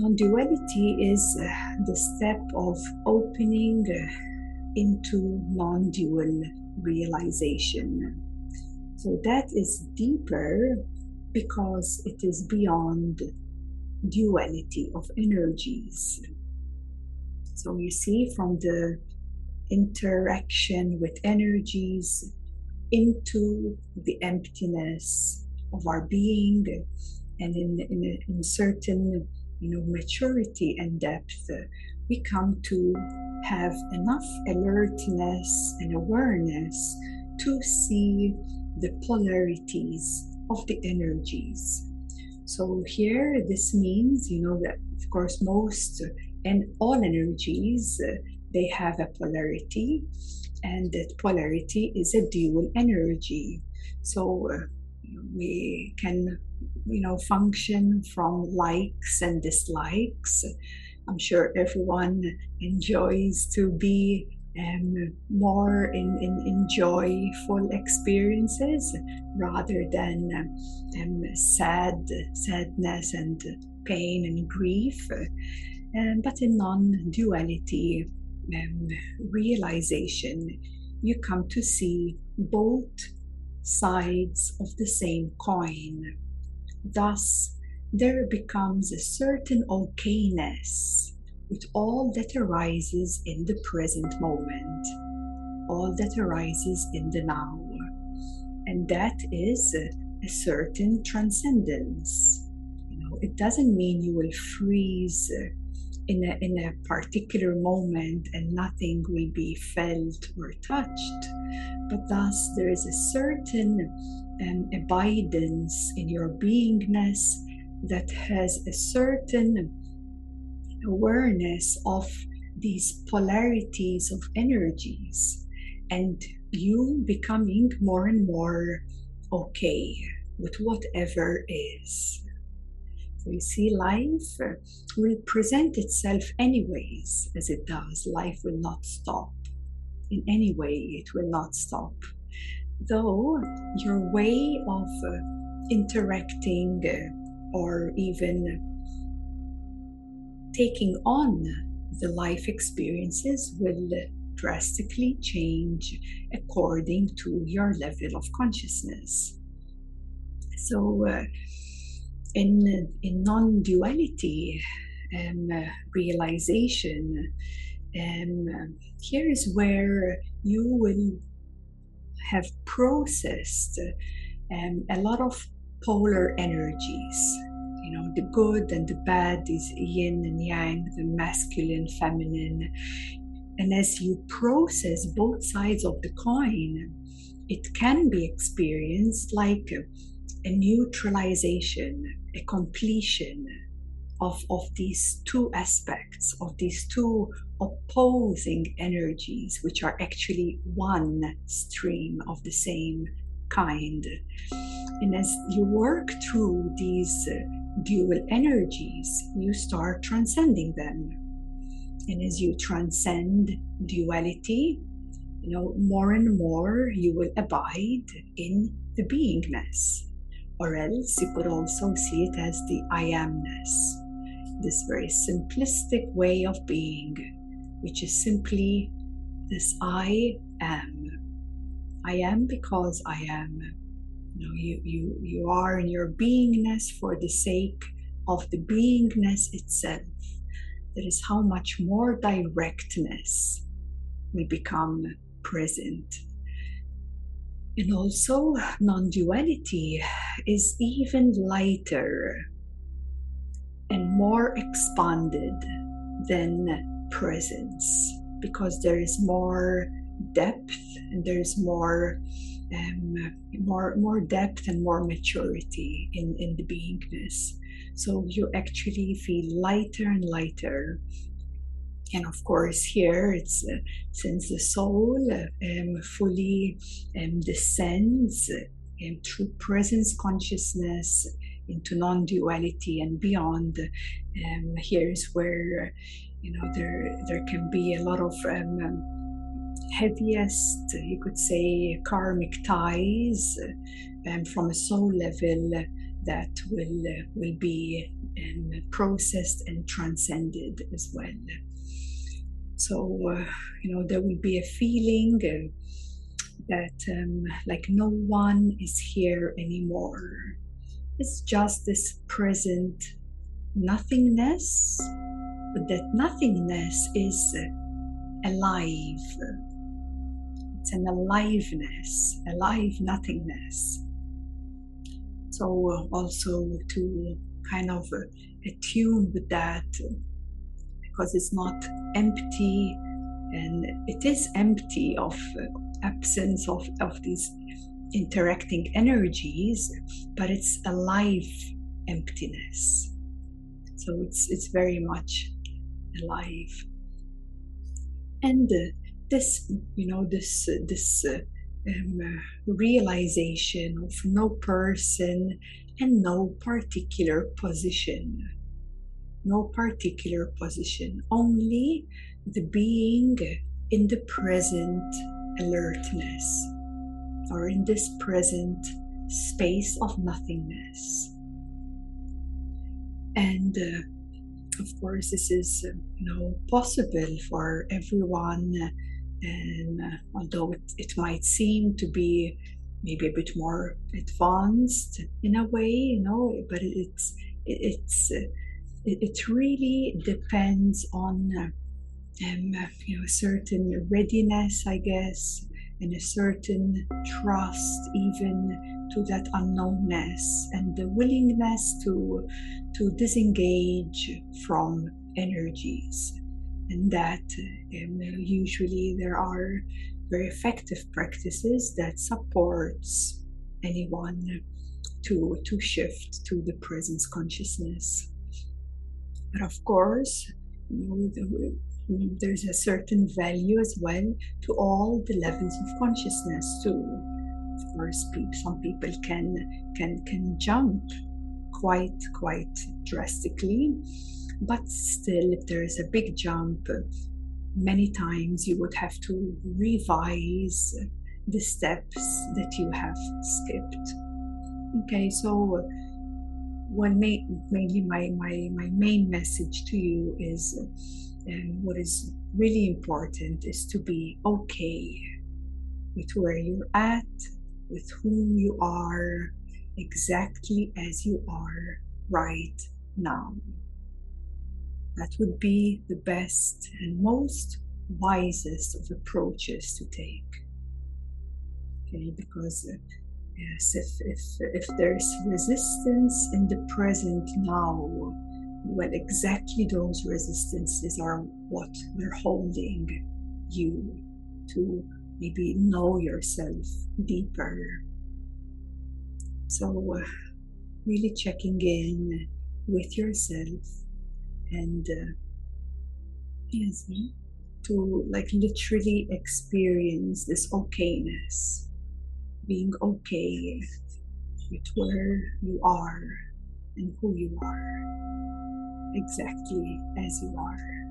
Non duality is uh, the step of opening uh, into non dual realization. So that is deeper because it is beyond duality of energies. So you see from the interaction with energies into the emptiness of our being and in, in, in certain you know maturity and depth we come to have enough alertness and awareness to see the polarities of the energies. So here this means you know that of course most and all energies they have a polarity and that polarity is a dual energy. So uh, we can you know function from likes and dislikes. I'm sure everyone enjoys to be um, more in, in, in joyful experiences rather than um, sad sadness and pain and grief. Um, but in non-duality um, realization you come to see both sides of the same coin. Thus, there becomes a certain okayness with all that arises in the present moment, all that arises in the now. And that is a certain transcendence. You know, it doesn't mean you will freeze in a, in a particular moment and nothing will be felt or touched. But thus, there is a certain um, abidance in your beingness that has a certain awareness of these polarities of energies and you becoming more and more okay with whatever is. So you see, life will present itself anyways as it does. Life will not stop. In any way, it will not stop. Though your way of uh, interacting uh, or even taking on the life experiences will drastically change according to your level of consciousness. So, uh, in, in non duality um, realization, um, here is where you will have processed um, a lot of polar energies. You know, the good and the bad is yin and yang, the masculine, feminine. And as you process both sides of the coin, it can be experienced like a neutralization, a completion of, of these two aspects, of these two opposing energies, which are actually one stream of the same kind. And as you work through these uh, dual energies, you start transcending them. And as you transcend duality, you know, more and more you will abide in the beingness or else you could also see it as the I amness, this very simplistic way of being, which is simply this I am. I am because I am. You know, you, you, you are in your beingness for the sake of the beingness itself. That is how much more directness will become present and also, non duality is even lighter and more expanded than presence because there is more depth and there's more um, more more depth and more maturity in in the beingness. So you actually feel lighter and lighter. And of course here it's uh, since the soul um, fully um, descends um, through presence consciousness into non-duality and beyond um, here's where you know there there can be a lot of um, um, heaviest you could say karmic ties um, from a soul level that will uh, will be um, processed and transcended as well. So uh, you know there will be a feeling uh, that um, like no one is here anymore. It's just this present nothingness, but that nothingness is alive. It's an aliveness, alive nothingness. So, uh, also to kind of uh, attune with that because it's not empty and it is empty of uh, absence of, of these interacting energies, but it's a alive emptiness. So it's it's very much alive. And uh, this, you know, this uh, this uh, um, realization of no person and no particular position, no particular position, only the being in the present alertness or in this present space of nothingness. And uh, of course, this is uh, you know possible for everyone, and uh, although it, it might seem to be maybe a bit more advanced in a way, you know, but it's it, it's uh, it, it, really depends on uh, um, you know a certain readiness, I guess, and a certain trust even to that unknownness and the willingness to to disengage from energies. And that um, usually there are very effective practices that supports anyone to to shift to the presence consciousness. But of course you know, there's a certain value as well to all the levels of consciousness too. Of course, some people can can can jump quite quite drastically, but still, if there is a big jump, many times you would have to revise the steps that you have skipped. Okay, so well, mainly my, my, my main message to you is and what is really important is to be okay with where you're at, with who you are, exactly as you are right now. That would be the best and most wisest of approaches to take. Okay, because yes, if, if, if there's resistance in the present now, well, exactly those resistances are what they're holding you to maybe know yourself deeper. So, uh, really checking in with yourself and uh, yes, to like literally experience this okayness, being okay with where you are and who you are exactly as you are.